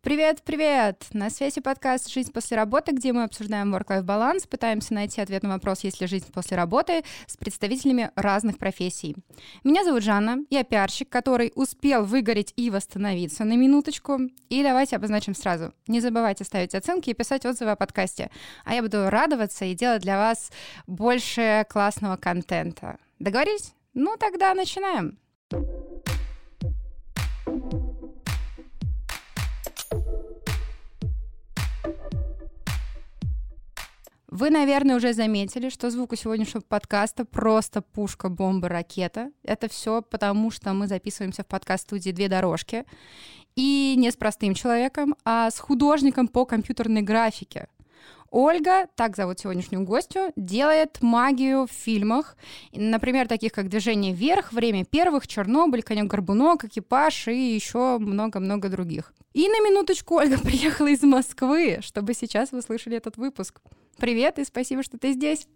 Привет, привет! На связи подкаст «Жизнь после работы», где мы обсуждаем work-life баланс, пытаемся найти ответ на вопрос, есть ли жизнь после работы, с представителями разных профессий. Меня зовут Жанна, я пиарщик, который успел выгореть и восстановиться на минуточку. И давайте обозначим сразу. Не забывайте ставить оценки и писать отзывы о подкасте. А я буду радоваться и делать для вас больше классного контента. Договорились? Ну тогда начинаем. Вы, наверное, уже заметили, что звук у сегодняшнего подкаста просто пушка, бомба, ракета. Это все потому, что мы записываемся в подкаст-студии «Две дорожки». И не с простым человеком, а с художником по компьютерной графике. Ольга, так зовут сегодняшнюю гостью, делает магию в фильмах, например, таких как «Движение вверх», «Время первых», «Чернобыль», «Конек-горбунок», «Экипаж» и еще много-много других. И на минуточку Ольга приехала из Москвы, чтобы сейчас вы слышали этот выпуск. Привет и спасибо, что ты здесь.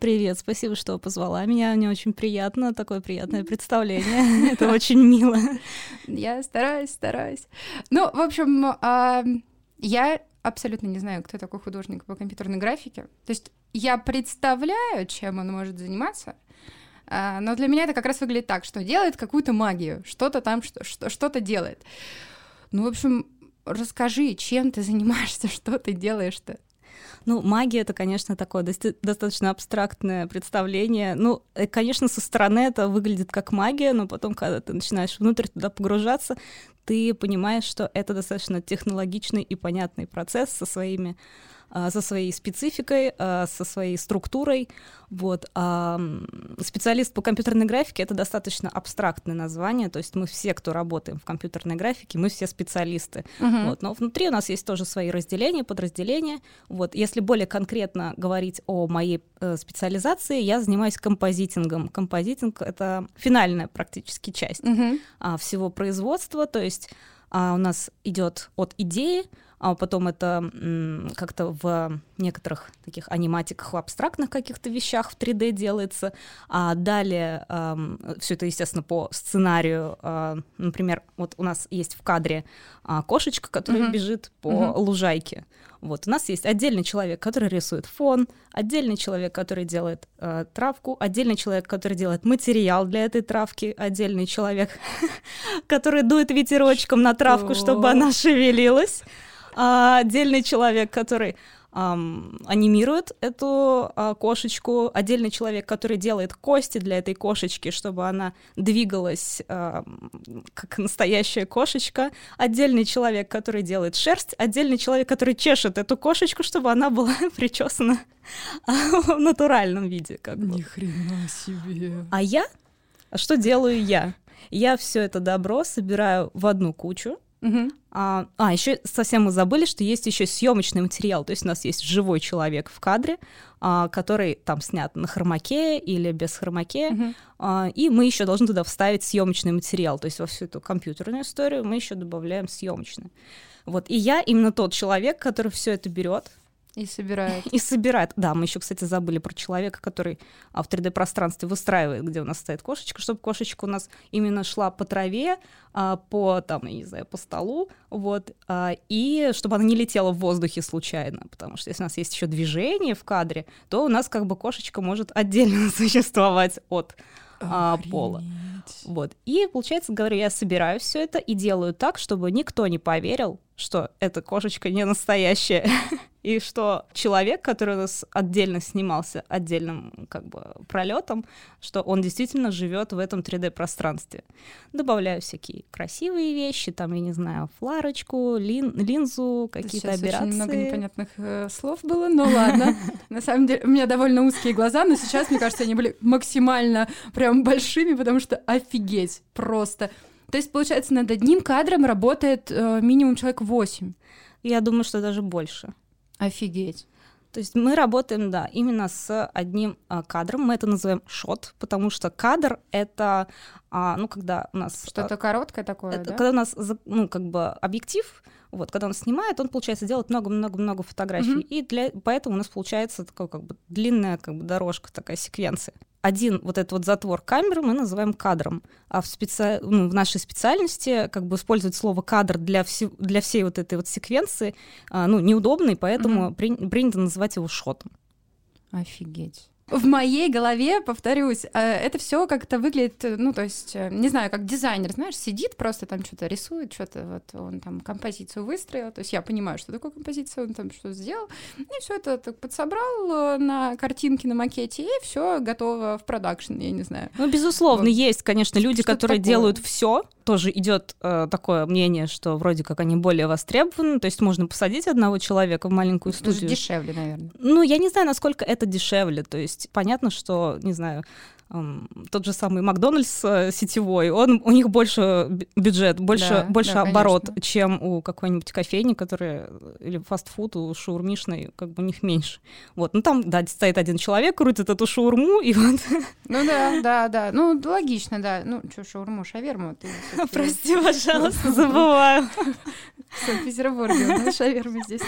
Привет, спасибо, что позвала меня. Мне очень приятно, такое приятное представление. Это очень мило. Я стараюсь, стараюсь. Ну, в общем, а, я абсолютно не знаю, кто такой художник по компьютерной графике. То есть я представляю, чем он может заниматься, а, но для меня это как раз выглядит так, что делает какую-то магию, что-то там, что-то делает. Ну, в общем, расскажи, чем ты занимаешься, что ты делаешь-то? Ну, магия — это, конечно, такое достаточно абстрактное представление. Ну, э, конечно, со стороны это выглядит как магия, но потом, когда ты начинаешь внутрь туда погружаться, ты понимаешь, что это достаточно технологичный и понятный процесс со своими со своей спецификой, а, со своей структурой. Вот. А специалист по компьютерной графике — это достаточно абстрактное название, то есть мы все, кто работаем в компьютерной графике, мы все специалисты. Uh-huh. Вот. Но внутри у нас есть тоже свои разделения, подразделения. Вот. Если более конкретно говорить о моей э, специализации, я занимаюсь композитингом. Композитинг — это финальная практически часть uh-huh. всего производства, то есть у нас идет от идеи, а потом это как-то в некоторых таких аниматиках, в абстрактных каких-то вещах в 3D делается, а далее все это, естественно, по сценарию, а, например, вот у нас есть в кадре а, кошечка, которая mm-hmm. бежит по mm-hmm. лужайке, вот у нас есть отдельный человек, который рисует фон, отдельный человек, который делает э, травку, отдельный человек, который делает материал для этой травки, отдельный человек, который дует ветерочком на травку, чтобы она шевелилась а, отдельный человек, который Um, анимирует эту uh, кошечку, отдельный человек, который делает кости для этой кошечки, чтобы она двигалась uh, как настоящая кошечка, отдельный человек, который делает шерсть, отдельный человек, который чешет эту кошечку, чтобы она была причесана в натуральном виде. Как Ни хрена себе. А я? А что делаю я? Я все это добро собираю в одну кучу, Угу. А, а еще совсем мы забыли, что есть еще съемочный материал. То есть у нас есть живой человек в кадре, а, который там снят на хромаке или без хромаке. Угу. А, и мы еще должны туда вставить съемочный материал. То есть во всю эту компьютерную историю мы еще добавляем съемочный. Вот. И я именно тот человек, который все это берет, и собирает. И собирает. Да, мы еще, кстати, забыли про человека, который а, в 3D-пространстве выстраивает, где у нас стоит кошечка, чтобы кошечка у нас именно шла по траве, а, по, там, я не знаю, по столу, вот, а, и чтобы она не летела в воздухе случайно, потому что если у нас есть еще движение в кадре, то у нас как бы кошечка может отдельно существовать от а, пола. Вот. И, получается, говорю, я собираю все это и делаю так, чтобы никто не поверил, что эта кошечка не настоящая. и что человек, который у нас отдельно снимался отдельным как бы пролетом, что он действительно живет в этом 3D-пространстве. Добавляю всякие красивые вещи, там, я не знаю, фларочку, лин, линзу, какие-то операции. очень много непонятных э, слов было, но ладно. На самом деле, у меня довольно узкие глаза, но сейчас, мне кажется, они были максимально прям большими, потому что офигеть просто. То есть, получается, над одним кадром работает э, минимум человек 8. Я думаю, что даже больше. Офигеть. То есть мы работаем, да, именно с одним а, кадром. Мы это называем шот, потому что кадр это, а, ну, когда у нас... Что-то а, короткое такое, это, да? Когда у нас, ну, как бы объектив Вот, когда он снимает, он, получается, делает много-много-много фотографий. Mm-hmm. И для, поэтому у нас получается такая как бы длинная как бы дорожка, такая секвенция. Один вот этот вот затвор камеры мы называем кадром, а в, специ... ну, в нашей специальности как бы использовать слово кадр для, вси... для всей вот этой вот секвенции а, ну, неудобно, и поэтому mm-hmm. при... принято называть его шотом. Офигеть в моей голове, повторюсь, э, это все как-то выглядит, э, ну, то есть, э, не знаю, как дизайнер, знаешь, сидит просто там что-то рисует, что-то вот он там композицию выстроил, то есть я понимаю, что такое композиция, он там что сделал, и все это так подсобрал на картинке, на макете, и все готово в продакшн, я не знаю. Ну, безусловно, вот. есть, конечно, люди, что которые такое? делают все, тоже идет э, такое мнение, что вроде как они более востребованы, то есть можно посадить одного человека в маленькую студию. Дешевле, наверное. Ну, я не знаю, насколько это дешевле, то есть понятно, что, не знаю, тот же самый Макдональдс э, сетевой, он, у них больше бюджет, больше, да, больше да, оборот, конечно. чем у какой-нибудь кофейни, которая, или фастфуд, у шаурмишной, как бы у них меньше. Вот, ну там, да, стоит один человек, крутит эту шаурму, и вот... Ну да, да, да, ну логично, да. Ну, что, шаурму, шаверму? Ты, Прости, пожалуйста, забываю. В Санкт-Петербурге у нас шаверма здесь.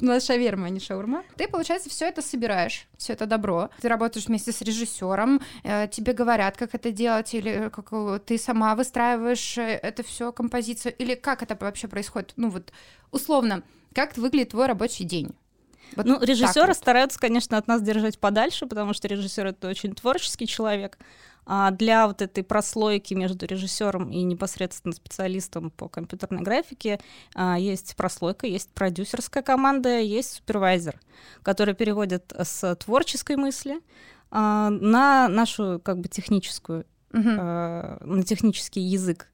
У нас шаверма, а не шаурма. Ты, получается, все это собираешь, все это добро. Ты работаешь вместе с режиссером, Э, тебе говорят, как это делать, или как ты сама выстраиваешь э, это все композицию, или как это вообще происходит? Ну вот условно, как выглядит твой рабочий день? Вот ну, режиссеры вот. стараются, конечно, от нас держать подальше, потому что режиссер это очень творческий человек. А для вот этой прослойки между режиссером и непосредственно специалистом по компьютерной графике а, есть прослойка, есть продюсерская команда, есть супервайзер, который переводит с творческой мысли а, на нашу как бы техническую, угу. а, на технический язык.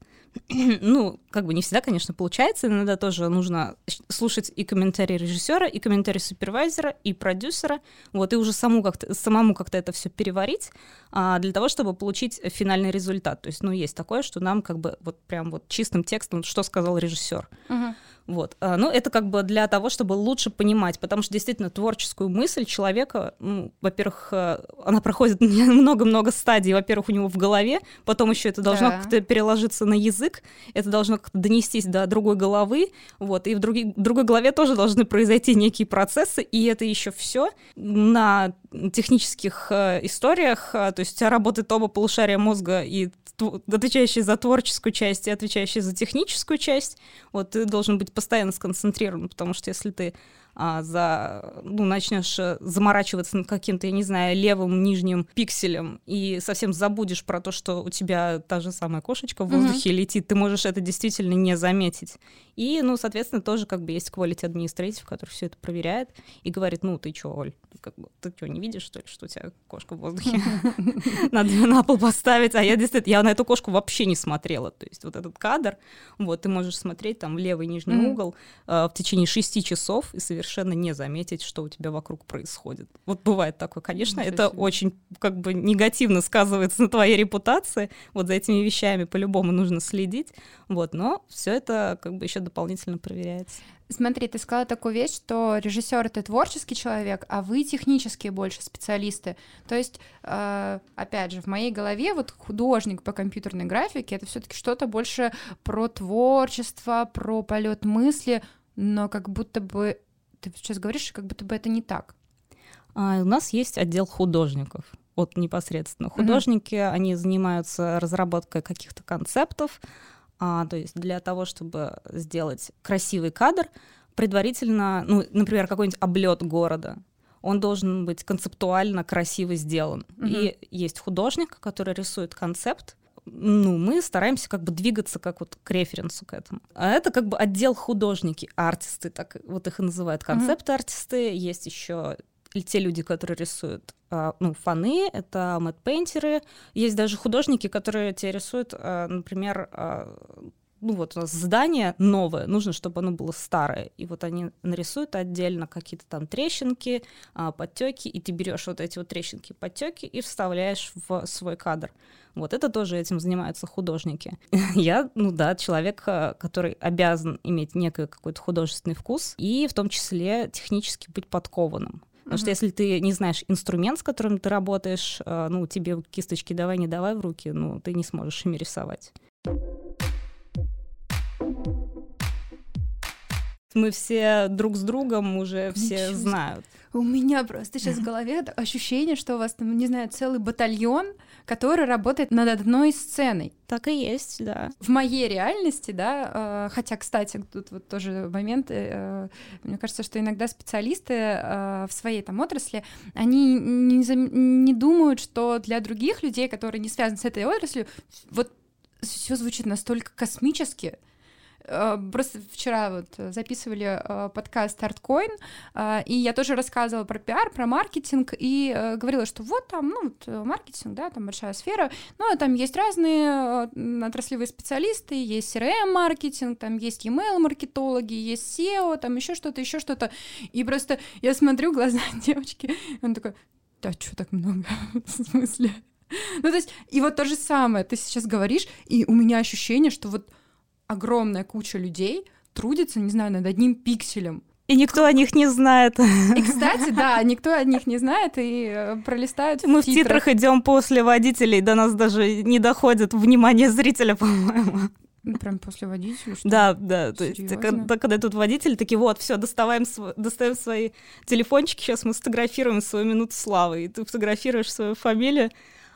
ну, как бы не всегда, конечно, получается. Иногда тоже нужно слушать и комментарии режиссера, и комментарии супервайзера, и продюсера. Вот, и уже саму как-то, самому как-то это все переварить а, для того, чтобы получить финальный результат. То есть, ну, есть такое, что нам как бы вот прям вот чистым текстом, что сказал режиссер. Uh-huh. Вот. А, ну, это как бы для того, чтобы лучше понимать, потому что действительно творческую мысль человека, ну, во-первых, э, она проходит много-много стадий. Во-первых, у него в голове, потом еще это должно да. как-то переложиться на язык, это должно как-то донестись до другой головы, вот, и в други, другой голове тоже должны произойти некие процессы, и это еще все на технических э, историях, э, то есть у тебя работает оба полушария мозга, и отвечающий за творческую часть и отвечающий за техническую часть, вот ты должен быть постоянно сконцентрирован, потому что если ты а, за, ну, начнешь э, заморачиваться над каким-то, я не знаю, левым нижним пикселем и совсем забудешь про то, что у тебя та же самая кошечка в воздухе mm-hmm. летит, ты можешь это действительно не заметить. И, ну, соответственно, тоже как бы есть quality administrative, который все это проверяет и говорит, ну, ты что, Оль, как бы, ты что, не видишь, что ли, что у тебя кошка в воздухе? Надо ее на пол поставить. А я действительно, я на эту кошку вообще не смотрела. То есть вот этот кадр, вот, ты можешь смотреть там в левый нижний угол э, в течение шести часов и совершенно не заметить, что у тебя вокруг происходит. Вот бывает такое. Конечно, это очень как бы негативно сказывается на твоей репутации. Вот за этими вещами по-любому нужно следить. Вот, но все это как бы еще дополнительно проверяется. Смотри, ты сказала такую вещь, что режиссер это творческий человек, а вы технические больше специалисты. То есть, э, опять же, в моей голове вот художник по компьютерной графике это все-таки что-то больше про творчество, про полет мысли, но как будто бы ты сейчас говоришь, как будто бы это не так. А, у нас есть отдел художников. Вот непосредственно художники, mm-hmm. они занимаются разработкой каких-то концептов, а, то есть для того, чтобы сделать красивый кадр, предварительно, ну, например, какой-нибудь облет города, он должен быть концептуально красиво сделан. Mm-hmm. И есть художник, который рисует концепт, ну, мы стараемся как бы двигаться как вот к референсу к этому. А это как бы отдел художники, артисты, так вот их и называют, концепт-артисты. Mm-hmm. Есть еще те люди, которые рисуют а, ну, фаны, это мэтт-пейнтеры. Есть даже художники, которые тебе рисуют, а, например, а, ну вот у нас здание новое, нужно, чтобы оно было старое. И вот они нарисуют отдельно какие-то там трещинки, подтеки, и ты берешь вот эти вот трещинки, подтеки и вставляешь в свой кадр. Вот это тоже этим занимаются художники. Я, ну да, человек, который обязан иметь некий какой-то художественный вкус и в том числе технически быть подкованным. Потому что если ты не знаешь инструмент, с которым ты работаешь, э, ну, тебе кисточки давай, не давай в руки, ну, ты не сможешь ими рисовать. Мы все друг с другом уже все Ничего знают. У меня просто сейчас в голове ощущение, что у вас там, не знаю, целый батальон, который работает над одной сценой. Так и есть, да. В моей реальности, да, э, хотя, кстати, тут вот тоже момент, э, мне кажется, что иногда специалисты э, в своей там отрасли, они не, не думают, что для других людей, которые не связаны с этой отраслью, вот все звучит настолько космически, Э, просто вчера вот записывали э, подкаст э, и я тоже рассказывала про пиар, про маркетинг, и говорила, что вот там, ну, вот маркетинг, да, там большая сфера, но там есть разные отраслевые специалисты, есть CRM-маркетинг, там есть email-маркетологи, есть SEO, там еще что-то, еще что-то, и просто я смотрю глаза девочки, и он такой, да, что так много, в смысле? Ну, то есть, и вот то же самое, ты сейчас говоришь, и у меня ощущение, что вот огромная куча людей трудится, не знаю, над одним пикселем. И никто о них не знает. И, кстати, да, никто о них не знает и э, пролистают Мы в титрах идем после водителей, до нас даже не доходит внимание зрителя, по-моему. Ну, прям после водителя, что Да, да, то есть когда, когда тут водитель, такие, вот, все, доставаем, достаем свои телефончики, сейчас мы сфотографируем свою минуту славы, и ты фотографируешь свою фамилию,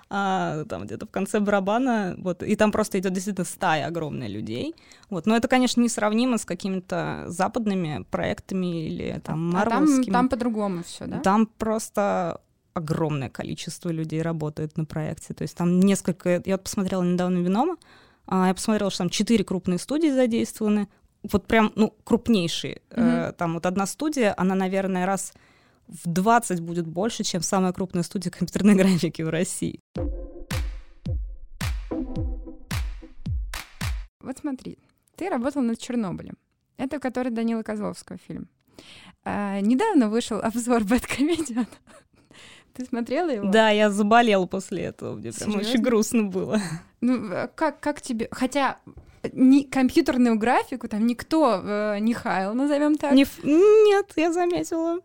а, там где-то в конце барабана, вот, и там просто идет действительно стая огромная людей, вот, но это, конечно, несравнимо с какими-то западными проектами или там а там, там по-другому все, да? Там просто огромное количество людей работает на проекте, то есть там несколько, я вот посмотрела недавно Винома, а, я посмотрела, что там четыре крупные студии задействованы, вот прям, ну, крупнейшие. Mm-hmm. Там вот одна студия, она, наверное, раз в 20 будет больше, чем самая крупная студия компьютерной графики в России. Вот смотри, ты работал над Чернобылем. Это который Данила Козловского фильм. А, недавно вышел обзор Бэткомедиан. Ты смотрела его? Да, я заболела после этого. Мне прям очень грустно было. Ну, а как, как тебе... Хотя ни, компьютерную графику там никто э, не хаял, назовем так. Не, нет, я заметила.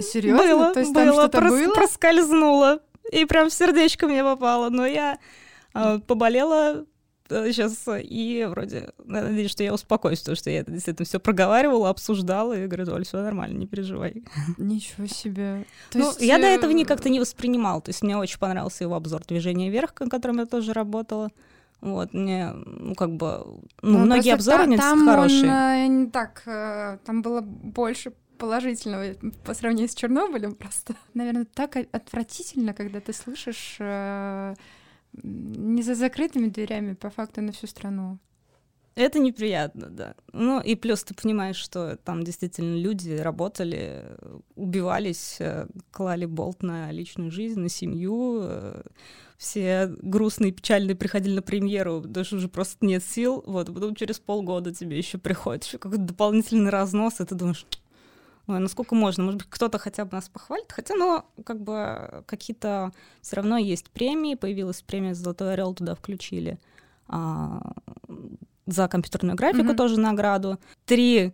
Серьезно? Было, То есть было, там что-то прос- было? проскользнуло. И прям в сердечко мне попало. Но я э, поболела сейчас и вроде надеюсь, что я успокоюсь, потому что я это действительно все проговаривала, обсуждала, и говорю, Оль, все нормально, не переживай. Ничего себе. То ну, есть, я до этого никак-то не воспринимала. То есть мне очень понравился его обзор движения вверх, на котором я тоже работала. Вот, мне, ну, как бы, ну, ну многие обзоры та, там хорошие. Он, э, не так, э, там было больше положительного по сравнению с Чернобылем просто. Наверное, так отвратительно, когда ты слышишь э, не за закрытыми дверями, по факту на всю страну. Это неприятно, да. Ну и плюс ты понимаешь, что там действительно люди работали, убивались, э, клали болт на личную жизнь, на семью. Э, все грустные, печальные приходили на премьеру, даже уже просто нет сил. Вот, а потом через полгода тебе еще приходит еще какой-то дополнительный разнос, и ты думаешь, Ой, ну сколько можно? Может быть, кто-то хотя бы нас похвалит. Хотя, ну, как бы какие-то все равно есть премии. Появилась премия «Золотой орел», туда включили. А, за компьютерную графику mm-hmm. тоже награду. Три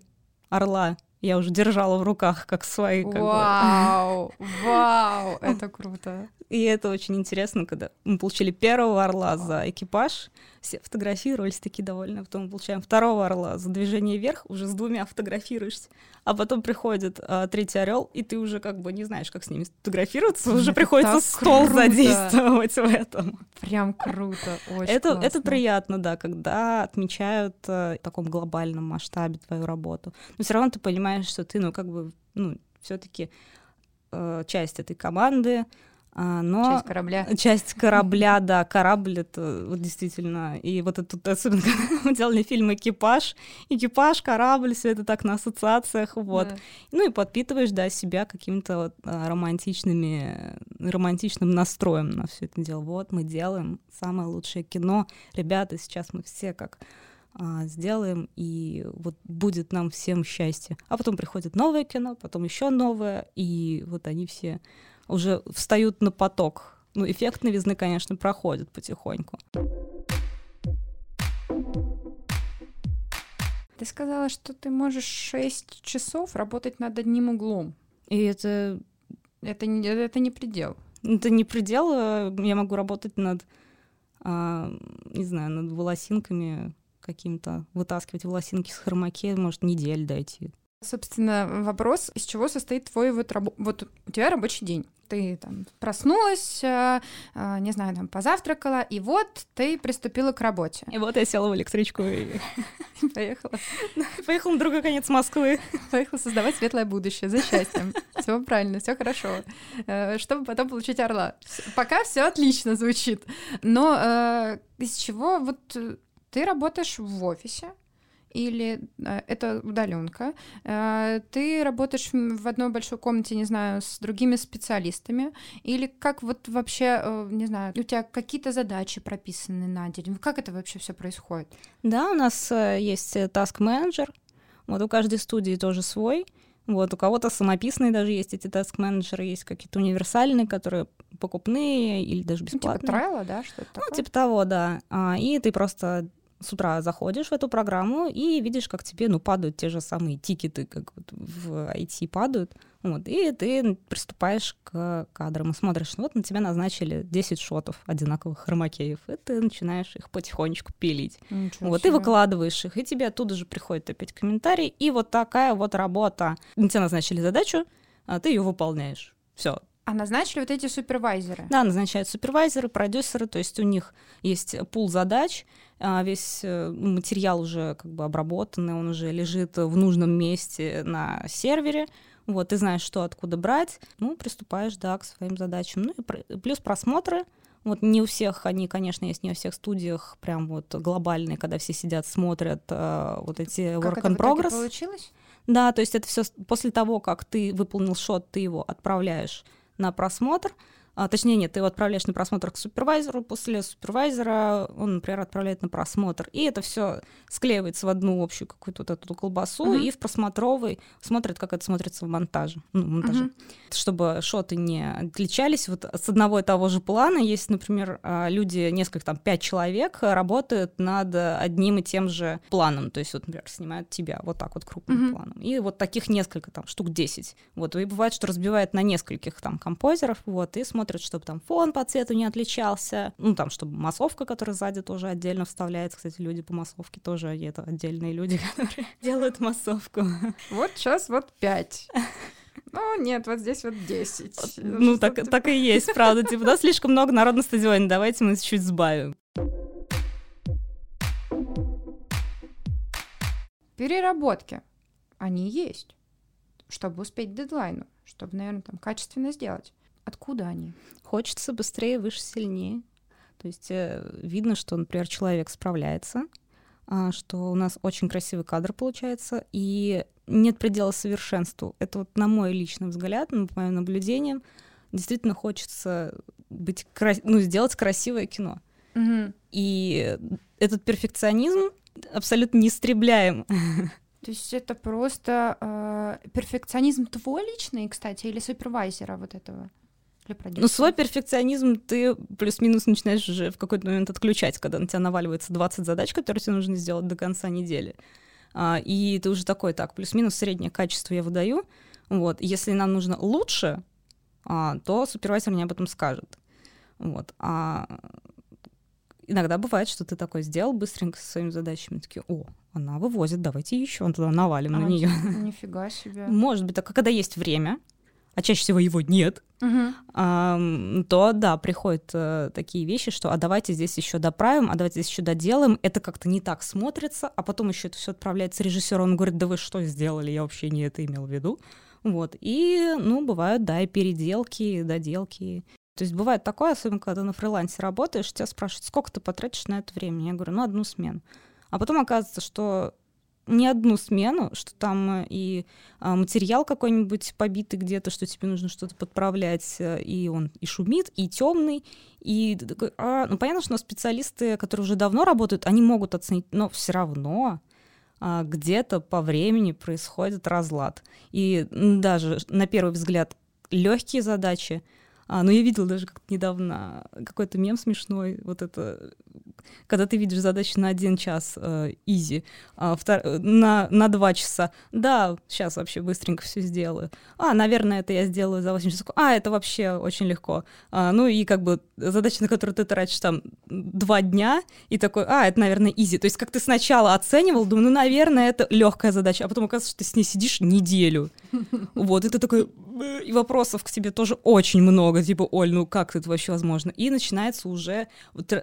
орла я уже держала в руках, как свои. Как вау, бы. вау, это круто. И это очень интересно, когда мы получили первого орла за экипаж, все фотографировались, такие довольны, потом мы получаем второго орла за движение вверх, уже с двумя фотографируешься, а потом приходит а, третий орел, и ты уже как бы не знаешь, как с ними фотографироваться, уже приходится стол круто. задействовать в этом. Прям круто, очень это, классно. это приятно, да, когда отмечают а, в таком глобальном масштабе твою работу. Но все равно ты понимаешь, что ты, ну, как бы, ну, все-таки э, часть этой команды, но часть корабля. Часть корабля, да, корабль это вот действительно. И вот это особенно когда мы делали фильм «Экипаж», экипаж, корабль, все это так на ассоциациях, вот. Да. Ну и подпитываешь, да, себя каким-то вот а, романтичными, романтичным настроем на все это дело. Вот мы делаем самое лучшее кино. Ребята, сейчас мы все как а, сделаем, и вот будет нам всем счастье. А потом приходит новое кино, потом еще новое, и вот они все уже встают на поток. Ну, эффект новизны, конечно, проходит потихоньку. Ты сказала, что ты можешь 6 часов работать над одним углом. И это... Это не, это не предел. Это не предел. А я могу работать над, а, не знаю, над волосинками каким-то, вытаскивать волосинки с хромаке, может, неделю дойти. Собственно, вопрос, из чего состоит твой вот, раб... вот у тебя рабочий день. Ты там проснулась, э, э, не знаю, там позавтракала, и вот ты приступила к работе. И вот я села в электричку и поехала. Поехала на другой конец Москвы. Поехала создавать светлое будущее за счастьем. Все правильно, все хорошо. Э, чтобы потом получить орла. Пока все отлично звучит. Но из чего вот ты работаешь в офисе, или э, это удаленка. Э, ты работаешь в одной большой комнате, не знаю, с другими специалистами, или как вот вообще, э, не знаю, у тебя какие-то задачи прописаны на день? Как это вообще все происходит? Да, у нас есть task менеджер вот у каждой студии тоже свой. Вот, у кого-то самописные даже есть эти таск-менеджеры, есть какие-то универсальные, которые покупные или даже бесплатные. Ну, типа трайла, да, что-то Ну, типа того, да. А, и ты просто с утра заходишь в эту программу и видишь, как тебе, ну, падают те же самые тикеты, как вот в IT падают, вот, и ты приступаешь к кадрам и смотришь, ну, вот на тебя назначили 10 шотов одинаковых хромакеев, и ты начинаешь их потихонечку пилить. Ничего вот, себе. и выкладываешь их, и тебе оттуда же приходит опять комментарий, и вот такая вот работа. На тебя назначили задачу, а ты ее выполняешь. Все, а назначили вот эти супервайзеры? Да, назначают супервайзеры, продюсеры, то есть у них есть пул задач, а, весь э, материал уже как бы обработанный, он уже лежит в нужном месте на сервере, вот, ты знаешь, что откуда брать, ну, приступаешь, да, к своим задачам. Ну, и плюс просмотры, вот не у всех они, конечно, есть не у всех студиях прям вот глобальные, когда все сидят, смотрят э, вот эти как work in progress. получилось? Да, то есть это все после того, как ты выполнил шот, ты его отправляешь на просмотр, а, точнее, нет, ты его отправляешь на просмотр к супервайзеру, после супервайзера он, например, отправляет на просмотр. И это все склеивается в одну общую какую-то вот эту колбасу, uh-huh. и в просмотровый смотрит, как это смотрится в монтаже. Ну, монтаже. Uh-huh. Чтобы шоты не отличались вот с одного и того же плана. Есть, например, а, люди, несколько, там, пять человек работают над одним и тем же планом. То есть, вот, например, снимают тебя вот так вот крупным uh-huh. планом. И вот таких несколько, там, штук 10. Вот, и бывает, что разбивает на нескольких там композеров, вот, и смотрит смотрят, чтобы там фон по цвету не отличался, ну там, чтобы массовка, которая сзади тоже отдельно вставляется. Кстати, люди по массовке тоже это отдельные люди, которые делают массовку. Вот сейчас вот пять. Ну, нет, вот здесь вот 10. Ну, так, так и есть, правда. Типа, да, слишком много народ на стадионе, давайте мы чуть сбавим. Переработки. Они есть, чтобы успеть дедлайну, чтобы, наверное, там качественно сделать. Откуда они? Хочется быстрее, выше, сильнее. То есть э, видно, что, например, человек справляется, а, что у нас очень красивый кадр получается, и нет предела совершенству. Это вот на мой личный взгляд, по моим наблюдениям, действительно хочется быть, ну, сделать красивое кино. Угу. И этот перфекционизм абсолютно неистребляем. То есть это просто э, перфекционизм твой личный, кстати, или супервайзера вот этого? Ну, свой перфекционизм ты плюс-минус начинаешь уже в какой-то момент отключать, когда на тебя наваливается 20 задач, которые тебе нужно сделать до конца недели. А, и ты уже такой, так, плюс-минус среднее качество я выдаю. Вот. Если нам нужно лучше, а, то супервайзер мне об этом скажет. Вот. А иногда бывает, что ты такой сделал быстренько со своими задачами, такие, о, она вывозит, давайте еще туда навалим а, на нее. Нифига себе. Может быть, так когда есть время, а чаще всего его нет, а, то да, приходят а, такие вещи, что а давайте здесь еще доправим, а давайте здесь еще доделаем. Это как-то не так смотрится, а потом еще это все отправляется режиссеру, он говорит, да вы что сделали, я вообще не это имел в виду. Вот. И, ну, бывают, да, и переделки, и доделки. То есть бывает такое, особенно когда на фрилансе работаешь, тебя спрашивают, сколько ты потратишь на это время? Я говорю, ну, одну смену. А потом оказывается, что не одну смену, что там э, и а, материал какой-нибудь побитый где-то, что тебе нужно что-то подправлять, э, и он и шумит, и темный, и а, ну понятно, что специалисты, которые уже давно работают, они могут оценить, но все равно а, где-то по времени происходит разлад. И даже на первый взгляд легкие задачи, А, но я видела даже как недавно какой-то мем смешной, вот это, когда ты видишь задачу на один час э, easy, а втор... на, на два часа, да, сейчас вообще быстренько все сделаю. А, наверное, это я сделаю за 8 часов. А, это вообще очень легко. А, ну и как бы задача, на которую ты тратишь там два дня, и такой, а, это, наверное, easy. То есть как ты сначала оценивал, думаю, ну, наверное, это легкая задача, а потом оказывается, что ты с ней сидишь неделю. Вот, и ты такой, и вопросов к тебе тоже очень много, типа, Оль, ну как это вообще возможно? И начинается уже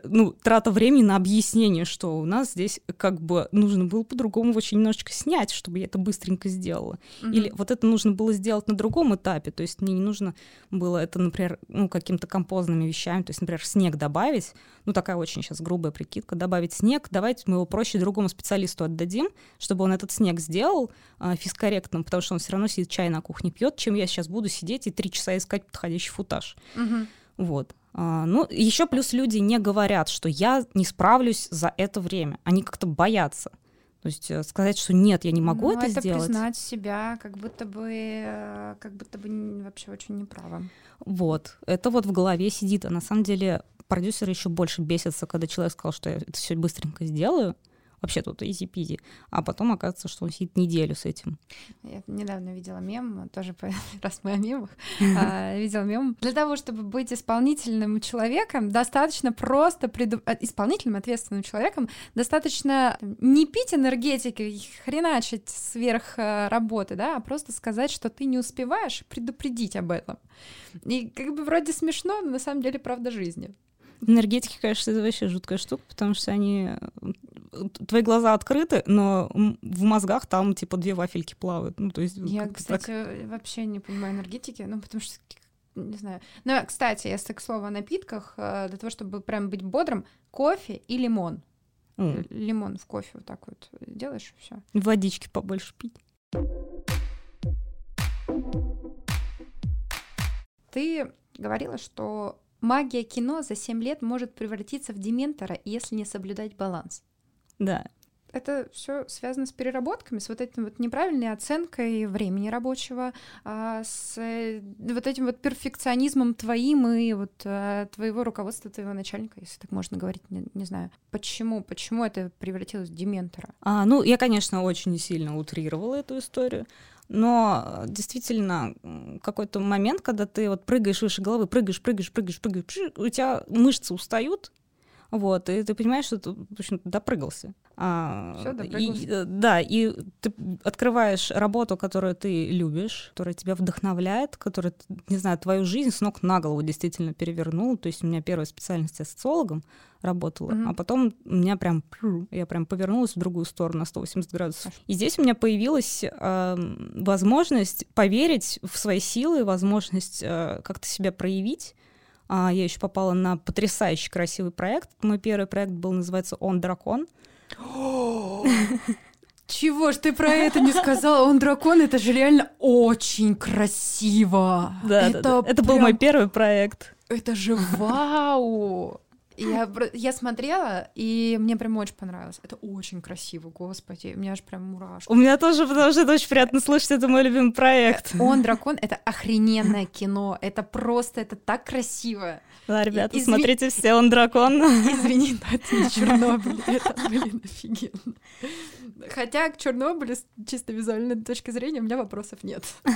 ну, трата времени на объяснение, что у нас здесь как бы нужно было по-другому очень немножечко снять, чтобы я это быстренько сделала. Mm-hmm. Или вот это нужно было сделать на другом этапе, то есть мне не нужно было это, например, ну, каким-то композными вещами, то есть, например, снег добавить, ну, такая очень сейчас грубая прикидка, добавить снег, давайте мы его проще другому специалисту отдадим, чтобы он этот снег сделал э, физкорректным, потому что он все равно сидит чай на кухне пьет, чем я сейчас буду сидеть и три часа искать подходящий футаж. Угу. Вот. А, ну, еще плюс люди не говорят, что я не справлюсь за это время. Они как-то боятся. То есть э, сказать, что нет, я не могу ну, это, это сделать. признать себя, как будто бы, э, как будто бы вообще очень неправо. Вот, это вот в голове сидит. А на самом деле продюсеры еще больше бесятся, когда человек сказал, что я это все быстренько сделаю вообще тут изи-пизи. А потом оказывается, что он сидит неделю с этим. Я недавно видела мем, тоже раз мы о мемах, а, видела мем. Для того, чтобы быть исполнительным человеком, достаточно просто. А, исполнительным, ответственным человеком, достаточно не пить энергетики хреначить сверх э, работы, да, а просто сказать, что ты не успеваешь, предупредить об этом. И как бы вроде смешно, но на самом деле правда жизни. Энергетики, конечно, это вообще жуткая штука, потому что они... Твои глаза открыты, но в мозгах там, типа, две вафельки плавают. Ну, то есть... Я, кстати, так... вообще не понимаю энергетики, ну, потому что не знаю. Ну, кстати, если к слову о напитках, э, для того, чтобы прям быть бодрым, кофе и лимон. Mm. Лимон в кофе вот так вот делаешь, все. Водички побольше пить. Ты говорила, что Магия кино за 7 лет может превратиться в дементора, если не соблюдать баланс. Да. Это все связано с переработками, с вот этим вот неправильной оценкой времени рабочего, а, с э, вот этим вот перфекционизмом твоим и вот а, твоего руководства, твоего начальника, если так можно говорить, не, не знаю. Почему? Почему это превратилось в дементора? А, ну, я, конечно, очень сильно утрировала эту историю. Но действительно, какой-то момент, когда ты вот прыгаешь выше головы, прыгаешь, прыгаешь, прыгаешь, прыгаешь, у тебя мышцы устают, вот, и ты понимаешь, что ты, в общем, допрыгался. А, Всё, и, э, да, и ты открываешь работу, которую ты любишь, которая тебя вдохновляет, которая, не знаю, твою жизнь с ног на голову действительно перевернула. То есть у меня первая специальность я социологом работала, mm-hmm. а потом у меня прям, я прям повернулась в другую сторону на 180 градусов. И здесь у меня появилась э, возможность поверить в свои силы, возможность э, как-то себя проявить, я еще попала на потрясающий красивый проект. Мой первый проект был называется «Он дракон». Чего ж ты про это не сказала? Он дракон, это же реально очень красиво. Да, это, да, да. это прям... был мой первый проект. Это же вау! Я, я смотрела, и мне прям очень понравилось. Это очень красиво, господи. У меня аж прям мурашки. У меня тоже, потому что это очень приятно слышать, это мой любимый проект. Он дракон — это охрененное кино. Это просто, это так красиво. Да, ребята, Изв... смотрите все, он дракон. Извини, но это не Чернобыль. Это, блин, офигенно. Хотя к Чернобылю с чисто визуальной точки зрения у меня вопросов нет.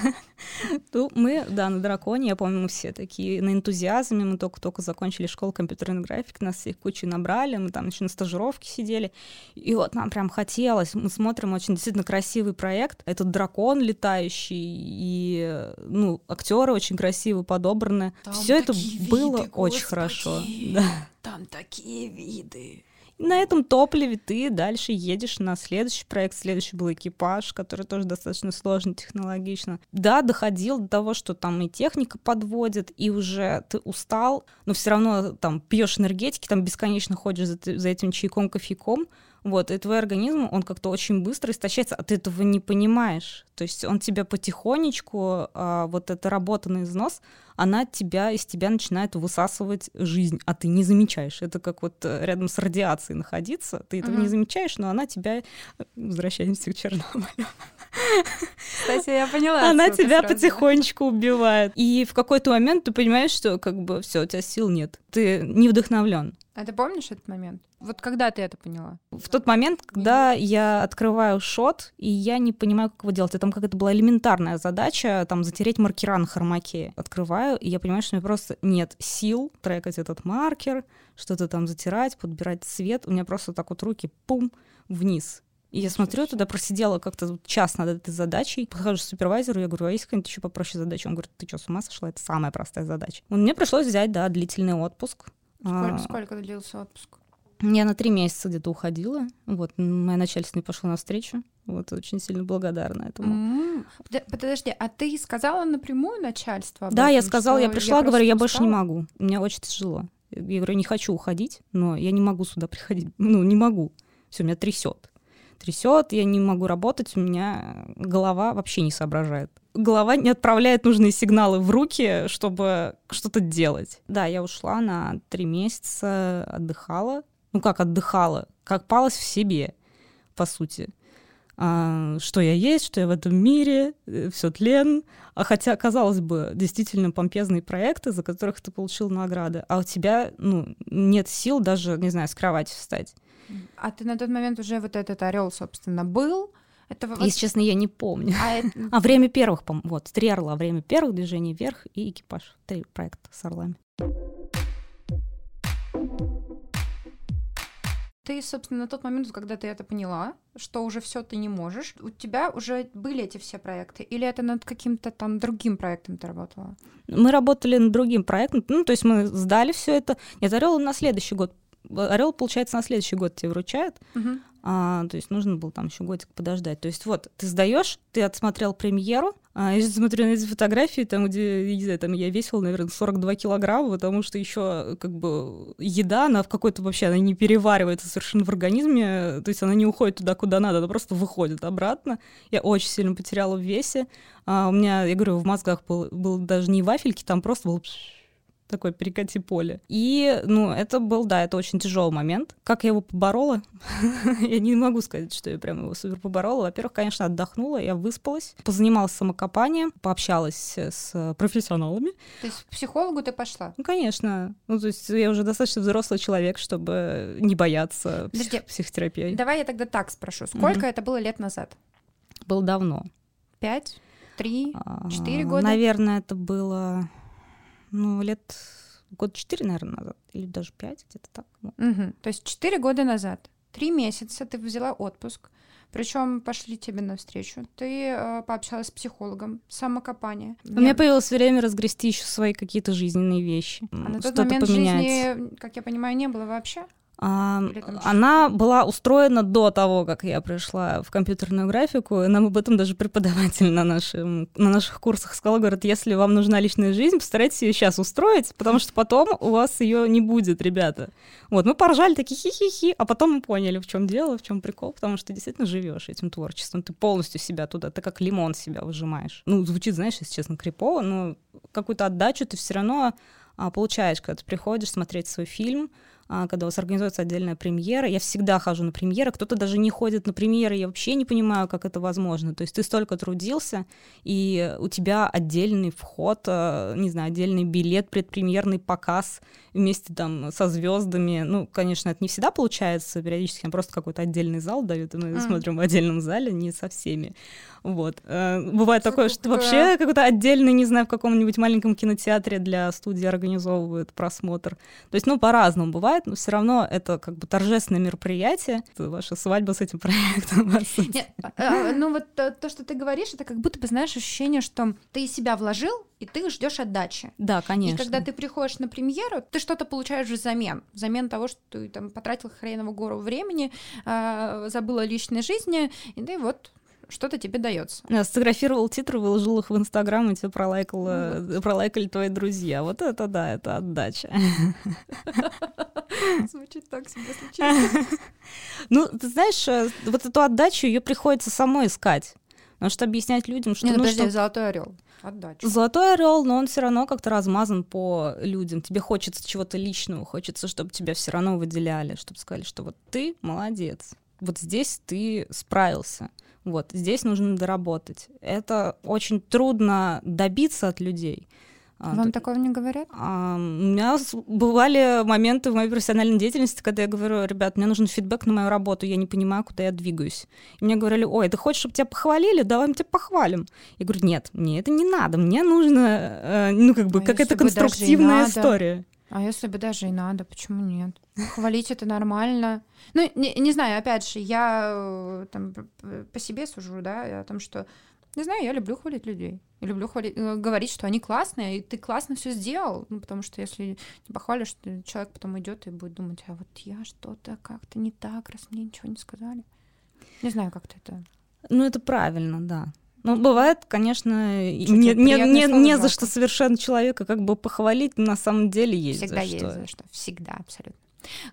Ну, мы, да, на драконе, я помню, мы все такие на энтузиазме, мы только-только закончили школу компьютерной графики, нас всех кучу набрали, мы там еще на стажировке сидели, и вот нам прям хотелось, мы смотрим очень действительно красивый проект, этот дракон летающий, и, ну, актеры очень красиво подобраны. Все это было виды, очень хорошо. Да. Там такие виды на этом топливе ты дальше едешь на следующий проект. Следующий был экипаж, который тоже достаточно сложно технологично. Да, доходил до того, что там и техника подводит, и уже ты устал, но все равно там пьешь энергетики, там бесконечно ходишь за, за этим чайком, кофейком. Вот, и твой организм, он как-то очень быстро истощается, а ты этого не понимаешь. То есть он тебя потихонечку, а, вот эта работа на износ, она тебя, из тебя начинает высасывать жизнь, а ты не замечаешь. Это как вот э, рядом с радиацией находиться, ты этого mm-hmm. не замечаешь, но она тебя... Возвращаемся к Чернобылю. Кстати, я поняла. Она тебя сразу. потихонечку убивает. И в какой-то момент ты понимаешь, что как бы все, у тебя сил нет. Ты не вдохновлен. А ты помнишь этот момент? Вот когда ты это поняла? В тот момент, когда я открываю шот, и я не понимаю, как его делать. И там как это была элементарная задача, там, затереть маркера на хромаке. Открываю, и я понимаю, что у меня просто нет сил трекать этот маркер, что-то там затирать, подбирать цвет. У меня просто так вот руки, пум, вниз. И я смотрю, туда просидела как-то час над этой задачей. Подхожу к супервайзеру, я говорю, а есть какая-нибудь еще попроще задача? Он говорит, ты что, с ума сошла? Это самая простая задача. Мне пришлось взять, да, длительный отпуск. Сколько, а, сколько длился отпуск? Я на три месяца где-то уходила. Вот, моя начальство не пошла навстречу. Вот, очень сильно благодарна этому. Mm-hmm. Подожди, а ты сказала напрямую начальство? Да, я сказала, я пришла, я говорю, я больше не могу. Мне очень тяжело. Я говорю, не хочу уходить, но я не могу сюда приходить. Ну, не могу. Все, меня трясет. Трясет, я не могу работать, у меня голова вообще не соображает голова не отправляет нужные сигналы в руки, чтобы что-то делать. Да, я ушла на три месяца, отдыхала. Ну как отдыхала? Как палась в себе, по сути. А, что я есть, что я в этом мире, э, все тлен. А хотя, казалось бы, действительно помпезные проекты, за которых ты получил награды, а у тебя ну, нет сил даже, не знаю, с кровати встать. А ты на тот момент уже вот этот орел, собственно, был, это вот... Если честно, я не помню. А, это... а время первых, вот, три орла, время первых движений вверх и экипаж. Три проекта с орлами. Ты, собственно, на тот момент, когда ты это поняла, что уже все ты не можешь, у тебя уже были эти все проекты, или это над каким-то там другим проектом ты работала? Мы работали над другим проектом, ну, то есть мы сдали все это. Нет, Орел на следующий год. Орел, получается, на следующий год тебе вручают. Угу а, то есть нужно было там еще годик подождать. То есть вот, ты сдаешь, ты отсмотрел премьеру, а я смотрю на эти фотографии, там, где, не знаю, там я весила, наверное, 42 килограмма, потому что еще как бы еда, она в какой-то вообще, она не переваривается совершенно в организме, то есть она не уходит туда, куда надо, она просто выходит обратно. Я очень сильно потеряла в весе. А у меня, я говорю, в мозгах был, был даже не вафельки, там просто был такой перекати поле. И, ну, это был, да, это очень тяжелый момент. Как я его поборола? я не могу сказать, что я прям его супер поборола. Во-первых, конечно, отдохнула, я выспалась, позанималась самокопанием, пообщалась с профессионалами. То есть к психологу ты пошла? Ну, конечно. Ну, то есть я уже достаточно взрослый человек, чтобы не бояться Подожди, психотерапии. Давай я тогда так спрошу. Сколько mm-hmm. это было лет назад? Было давно. Пять? Три? А, четыре года? Наверное, это было ну, лет год четыре, наверное, назад, или даже пять, где-то так. Угу. То есть четыре года назад, три месяца ты взяла отпуск, причем пошли тебе навстречу. Ты э, пообщалась с психологом, самокопание. У меня появилось время разгрести еще свои какие-то жизненные вещи. А на тот момент поменять. жизни, как я понимаю, не было вообще? Она была устроена до того, как я пришла в компьютерную графику, и нам об этом даже преподаватель на, нашем, на наших курсах сказал, говорит, если вам нужна личная жизнь, постарайтесь ее сейчас устроить, потому что потом у вас ее не будет, ребята. Вот, мы поржали такие хи-хи-хи, а потом мы поняли, в чем дело, в чем прикол, потому что ты действительно живешь этим творчеством, ты полностью себя туда, ты как лимон себя выжимаешь. Ну, звучит, знаешь, если честно, крипово, но какую-то отдачу ты все равно а, получаешь, когда ты приходишь смотреть свой фильм, когда у вас организуется отдельная премьера. Я всегда хожу на премьеры, кто-то даже не ходит на премьеры, я вообще не понимаю, как это возможно. То есть ты столько трудился, и у тебя отдельный вход, а, не знаю, отдельный билет, предпремьерный показ вместе там со звездами. Ну, конечно, это не всегда получается, периодически нам просто какой-то отдельный зал дают, и мы mm. смотрим в отдельном зале, не со всеми. Вот. Э, бывает что такое, что вообще какой-то отдельный, не знаю, в каком-нибудь маленьком кинотеатре для студии организовывают просмотр. То есть, ну, по-разному бывает, но все равно это как бы торжественное мероприятие. Это ваша свадьба с этим проектом. Нет, а, а, ну вот то, что ты говоришь, это как будто бы, знаешь, ощущение, что ты себя вложил, и ты ждешь отдачи. Да, конечно. И когда ты приходишь на премьеру, ты что-то получаешь взамен. Взамен того, что ты там потратил хреново гору времени, э, забыла личной жизни, и ты вот что-то тебе дается. Я сфотографировал титры, выложил их в Инстаграм, и тебе пролайкало, ну, вот. пролайкали твои друзья. Вот это да, это отдача. Звучит так себе, если Ну, ты знаешь, э, вот эту отдачу ее приходится самой искать. Потому что объяснять людям, что... Не, ну, подожди, золотой орел. Отдачу. Золотой орел, но он все равно как-то размазан по людям. Тебе хочется чего-то личного, хочется, чтобы тебя все равно выделяли, чтобы сказали, что вот ты молодец, вот здесь ты справился Вот, здесь нужно доработать. Это очень трудно добиться от людей. А, Вам такого не говорят? А, у меня бывали моменты в моей профессиональной деятельности, когда я говорю, ребят, мне нужен фидбэк на мою работу, я не понимаю, куда я двигаюсь. И мне говорили, ой, ты хочешь, чтобы тебя похвалили? Давай мы тебя похвалим. Я говорю, нет, мне это не надо, мне нужно, э, ну, как бы, а какая-то конструктивная история. А если бы даже и надо, почему нет? Хвалить это нормально. Ну, не, не знаю, опять же, я э, там по себе сужу, да, о том, что не знаю, я люблю хвалить людей. Я люблю хвалить, э, говорить, что они классные, и ты классно все сделал. Ну, потому что если не похвалишь, человек потом идет и будет думать, а вот я что-то как-то не так, раз мне ничего не сказали. Не знаю, как-то это. Ну, это правильно, да. Ну, бывает, конечно, не, не, не, не за что совершенно человека как бы похвалить, на самом деле есть Всегда за есть что. за что. Всегда, абсолютно.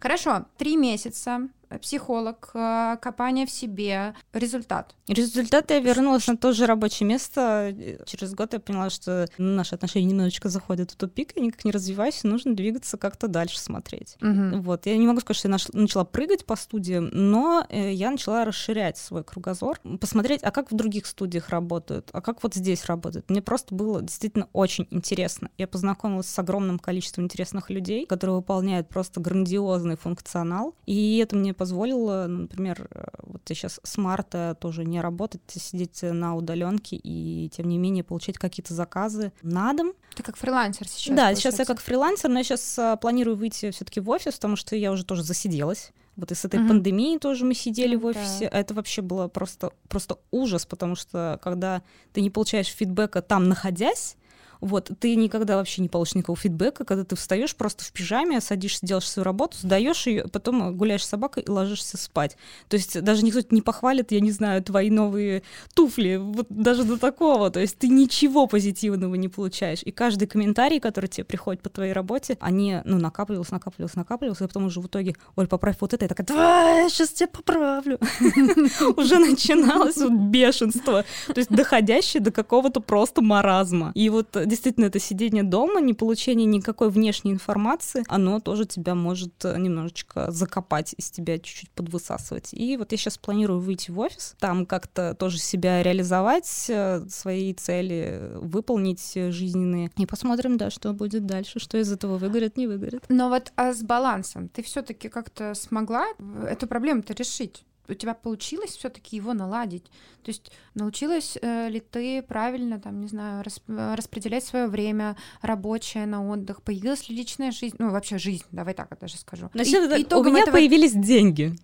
Хорошо, три месяца психолог, э, копание в себе, результат. Результат я вернулась на то же рабочее место. Через год я поняла, что наши отношения немножечко заходят в тупик, я никак не развиваюсь, нужно двигаться как-то дальше смотреть. Угу. Вот. Я не могу сказать, что я начала прыгать по студиям, но э, я начала расширять свой кругозор, посмотреть, а как в других студиях работают, а как вот здесь работают. Мне просто было действительно очень интересно. Я познакомилась с огромным количеством интересных людей, которые выполняют просто грандиозный функционал, и это мне позволило, например, э, вот сейчас с марта тоже не работать, сидеть на удаленке и, тем не менее, получать какие-то заказы на дом. Ты как фрилансер сейчас? Да, получается. сейчас я как фрилансер, но я сейчас э, планирую выйти все-таки в офис, потому что я уже тоже засиделась. Вот и с этой mm-hmm. пандемией тоже мы сидели mm-hmm. в офисе. Да. Это вообще было просто, просто ужас, потому что когда ты не получаешь фидбэка там находясь, вот, ты никогда вообще не получишь никакого фидбэка, когда ты встаешь просто в пижаме, садишься, делаешь свою работу, сдаешь ее, потом гуляешь с собакой и ложишься спать. То есть даже никто не похвалит, я не знаю, твои новые туфли, вот даже до такого. То есть ты ничего позитивного не получаешь. И каждый комментарий, который тебе приходит по твоей работе, они, ну, накапливался, накапливался, накапливался, и потом уже в итоге, Оль, поправь вот это, я такая, давай, сейчас тебя поправлю. Уже начиналось вот бешенство, то есть доходящее до какого-то просто маразма. И вот действительно это сидение дома, не получение никакой внешней информации, оно тоже тебя может э, немножечко закопать из тебя, чуть-чуть подвысасывать. И вот я сейчас планирую выйти в офис, там как-то тоже себя реализовать, э, свои цели выполнить жизненные. И посмотрим, да, что будет дальше, что из этого выгорит, не выгорит. Но вот а с балансом ты все-таки как-то смогла эту проблему-то решить? У тебя получилось все-таки его наладить? То есть научилась э, ли ты правильно, там, не знаю, рас, э, распределять свое время рабочее на отдых? Появилась ли личная жизнь? Ну, вообще жизнь, давай так даже скажу. Значит, и, у меня этого... появились деньги.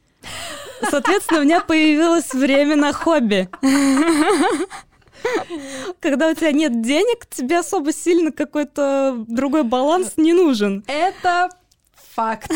Соответственно, у меня появилось время на хобби. Когда у тебя нет денег, тебе особо сильно какой-то другой баланс не нужен. Это факт.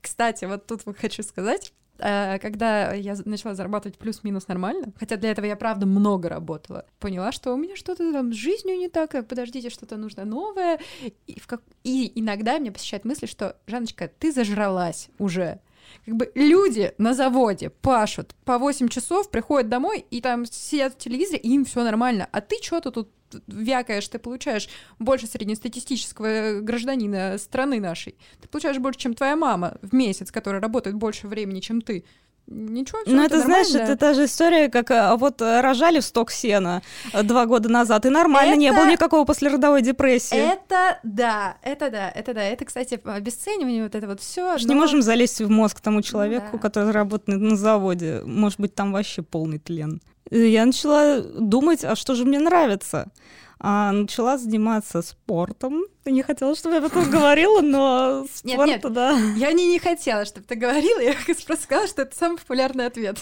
Кстати, вот тут хочу сказать, когда я начала зарабатывать плюс-минус нормально, хотя для этого я, правда, много работала, поняла, что у меня что-то там с жизнью не так, как, подождите, что-то нужно новое, и, в как... и иногда мне посещает мысль, что, Жанночка, ты зажралась уже, как бы люди на заводе пашут по 8 часов, приходят домой и там сидят в телевизоре, и им все нормально. А ты что-то тут вякаешь, ты получаешь больше среднестатистического гражданина страны нашей. Ты получаешь больше, чем твоя мама в месяц, которая работает больше времени, чем ты. Ничего, Ну, это, знаешь, это та же история, как а вот э, рожали в сток сена э, два года назад, и нормально, это... не было никакого послеродовой депрессии. Это да, это да, это да. Это, кстати, обесценивание, вот это вот все. Но... Не можем залезть в мозг тому человеку, да. который работает на заводе. Может быть, там вообще полный тлен. Я начала думать, а что же мне нравится? а, начала заниматься спортом. Ты не хотела, чтобы я об этом говорила, но спорт, нет, нет, да. Я не, не хотела, чтобы ты говорила, я просто сказала, что это самый популярный ответ.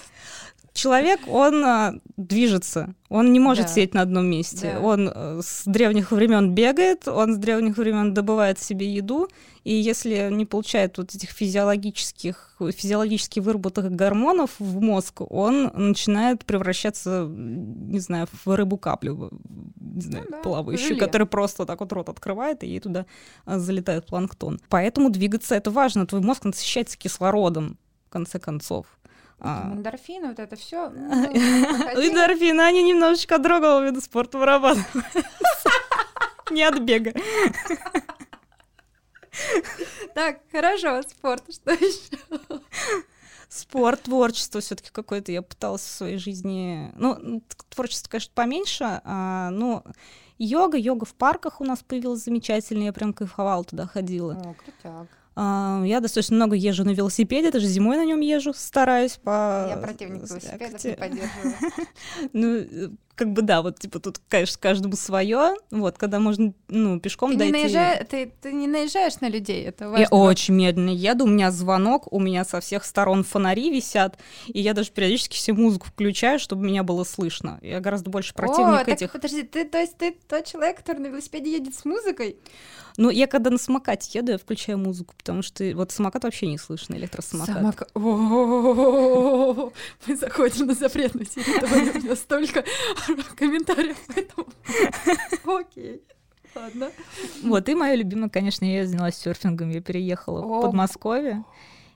Человек, он а, движется, он не может да. сидеть на одном месте. Да. Он а, с древних времен бегает, он с древних времен добывает себе еду, и если не получает вот этих физиологических, физиологически выработанных гормонов в мозг, он начинает превращаться, не знаю, в рыбу-каплю, не знаю, ну, да, плавающую, которая просто так вот рот открывает, и ей туда а, залетает планктон. Поэтому двигаться это важно. Твой мозг насыщается кислородом, в конце концов. А. Эндорфины, вот это все. Ну, эндорфины, они немножечко другого вида спорта вырабатывают. Не от бега. Так, хорошо, спорт, что еще? Спорт, творчество все-таки какое-то я пыталась в своей жизни. Ну, творчество, конечно, поменьше, а, но йога, йога в парках у нас появилась замечательная, я прям кайфовала туда ходила. О, крутяк. Я достаточно много езжу на велосипеде, даже зимой на нем езжу, стараюсь по... Я противник велосипедов, не поддерживаю. Ну, как бы да, вот типа тут, конечно, каждому свое. Вот, когда можно, ну, пешком ты дойти. Не наезжаешь, ты, ты не наезжаешь на людей, это важно. Я очень медленно еду, у меня звонок, у меня со всех сторон фонари висят, и я даже периодически все музыку включаю, чтобы меня было слышно. Я гораздо больше противник О, этих. Так, подожди, ты, то есть ты тот человек, который на велосипеде едет с музыкой? Ну, я когда на самокате еду, я включаю музыку, потому что вот самокат вообще не слышно, электросамокат. Самока... Мы заходим на запретную территорию, у нас столько комментариев к этому. Окей. Ладно. Вот, и мое любимое, конечно, я занялась серфингом, я переехала в Подмосковье.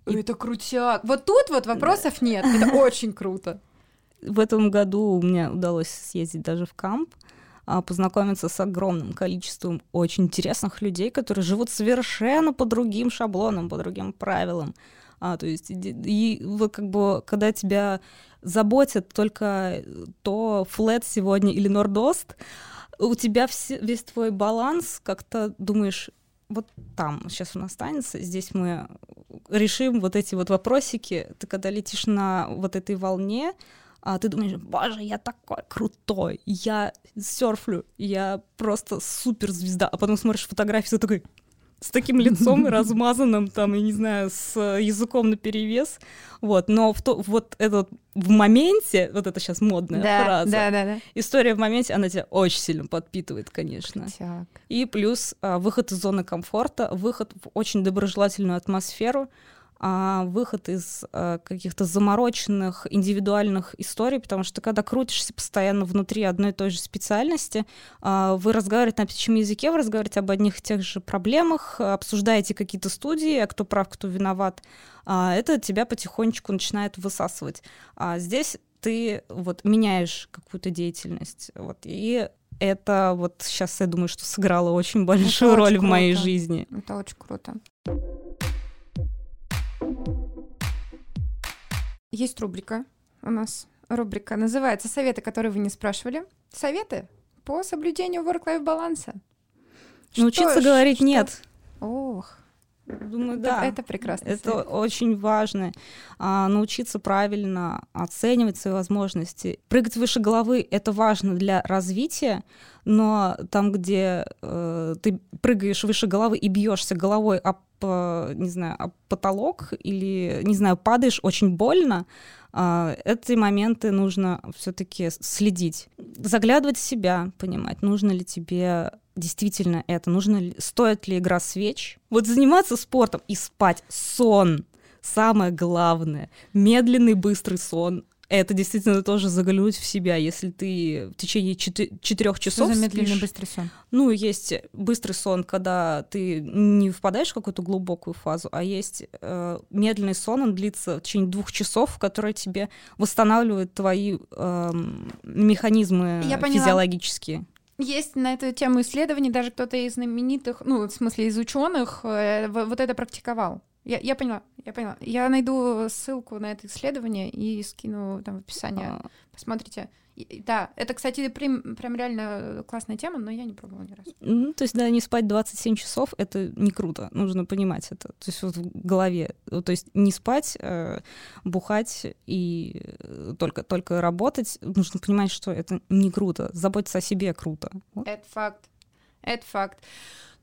Это крутяк. Вот тут вот вопросов нет. Это очень круто. В этом году мне удалось съездить даже в камп. А, познакомиться с огромным количеством очень интересных людей, которые живут совершенно по другим шаблонам, по другим правилам. А, то есть, и, и вот как бы, когда тебя заботит только то, флет сегодня или нордост, у тебя все, весь твой баланс, как-то думаешь, вот там сейчас он останется, здесь мы решим вот эти вот вопросики. Ты когда летишь на вот этой волне, а ты думаешь, боже, я такой крутой, я серфлю, я просто суперзвезда, а потом смотришь фотографии, ты такой с таким лицом размазанным, там, я не знаю, с языком на перевес, вот, но в то, вот этот в моменте, вот это сейчас модная да, фраза, да, да, да. история в моменте, она тебя очень сильно подпитывает, конечно. Так. И плюс а, выход из зоны комфорта, выход в очень доброжелательную атмосферу, выход из а, каких-то замороченных индивидуальных историй, потому что когда крутишься постоянно внутри одной и той же специальности, а, вы разговариваете на птичьем языке, вы разговариваете об одних и тех же проблемах, обсуждаете какие-то студии, а кто прав, кто виноват, а, это тебя потихонечку начинает высасывать. А здесь ты вот меняешь какую-то деятельность, вот, и это вот сейчас я думаю, что сыграло очень большую это роль очень в моей жизни. Это очень круто. Есть рубрика у нас. Рубрика называется «Советы, которые вы не спрашивали». Советы по соблюдению work-life баланса. Научиться что, говорить что? «нет». Ох, Думаю, да. Это прекрасно. Это совет. очень важно. А, научиться правильно оценивать свои возможности. Прыгать выше головы — это важно для развития, но там, где э, ты прыгаешь выше головы и бьешься головой об, э, не знаю, об потолок или, не знаю, падаешь очень больно, э, эти моменты нужно все-таки следить. Заглядывать в себя, понимать, нужно ли тебе действительно это, нужно ли, стоит ли игра свеч. Вот заниматься спортом и спать, сон, самое главное, медленный быстрый сон, это действительно тоже заглянуть в себя, если ты в течение четырех часов Что за медленный спишь, быстрый сон? Ну, есть быстрый сон, когда ты не впадаешь в какую-то глубокую фазу, а есть э, медленный сон, он длится в течение двух часов, который тебе восстанавливает твои э, механизмы Я физиологические. Есть на эту тему исследований, даже кто-то из знаменитых, ну, в смысле, из ученых э, вот это практиковал. Я, я поняла, я поняла. Я найду ссылку на это исследование и скину там в описание. А... Посмотрите. И, да, это, кстати, прям, прям реально классная тема, но я не пробовала ни разу. Ну, то есть, да, не спать 27 часов — это не круто. Нужно понимать это. То есть вот в голове. То есть не спать, э, бухать и э, только, только работать. Нужно понимать, что это не круто. Заботиться о себе круто. Вот. Это факт. Это факт.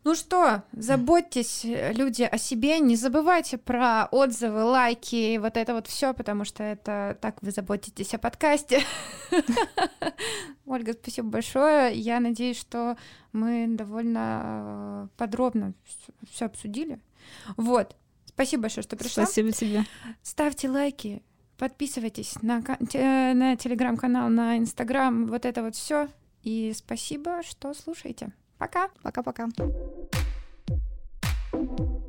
Ну что, заботьтесь, э, люди, о себе, не забывайте про отзывы, лайки, вот это вот все, потому что это так вы заботитесь о подкасте. Ольга, спасибо большое. Я надеюсь, что мы довольно э, подробно все обсудили. Вот. Спасибо большое, что пришла. Спасибо тебе. Ставьте лайки, подписывайтесь на, на телеграм-канал, на инстаграм, вот это вот все. И спасибо, что слушаете. Пока. Пока-пока. thank you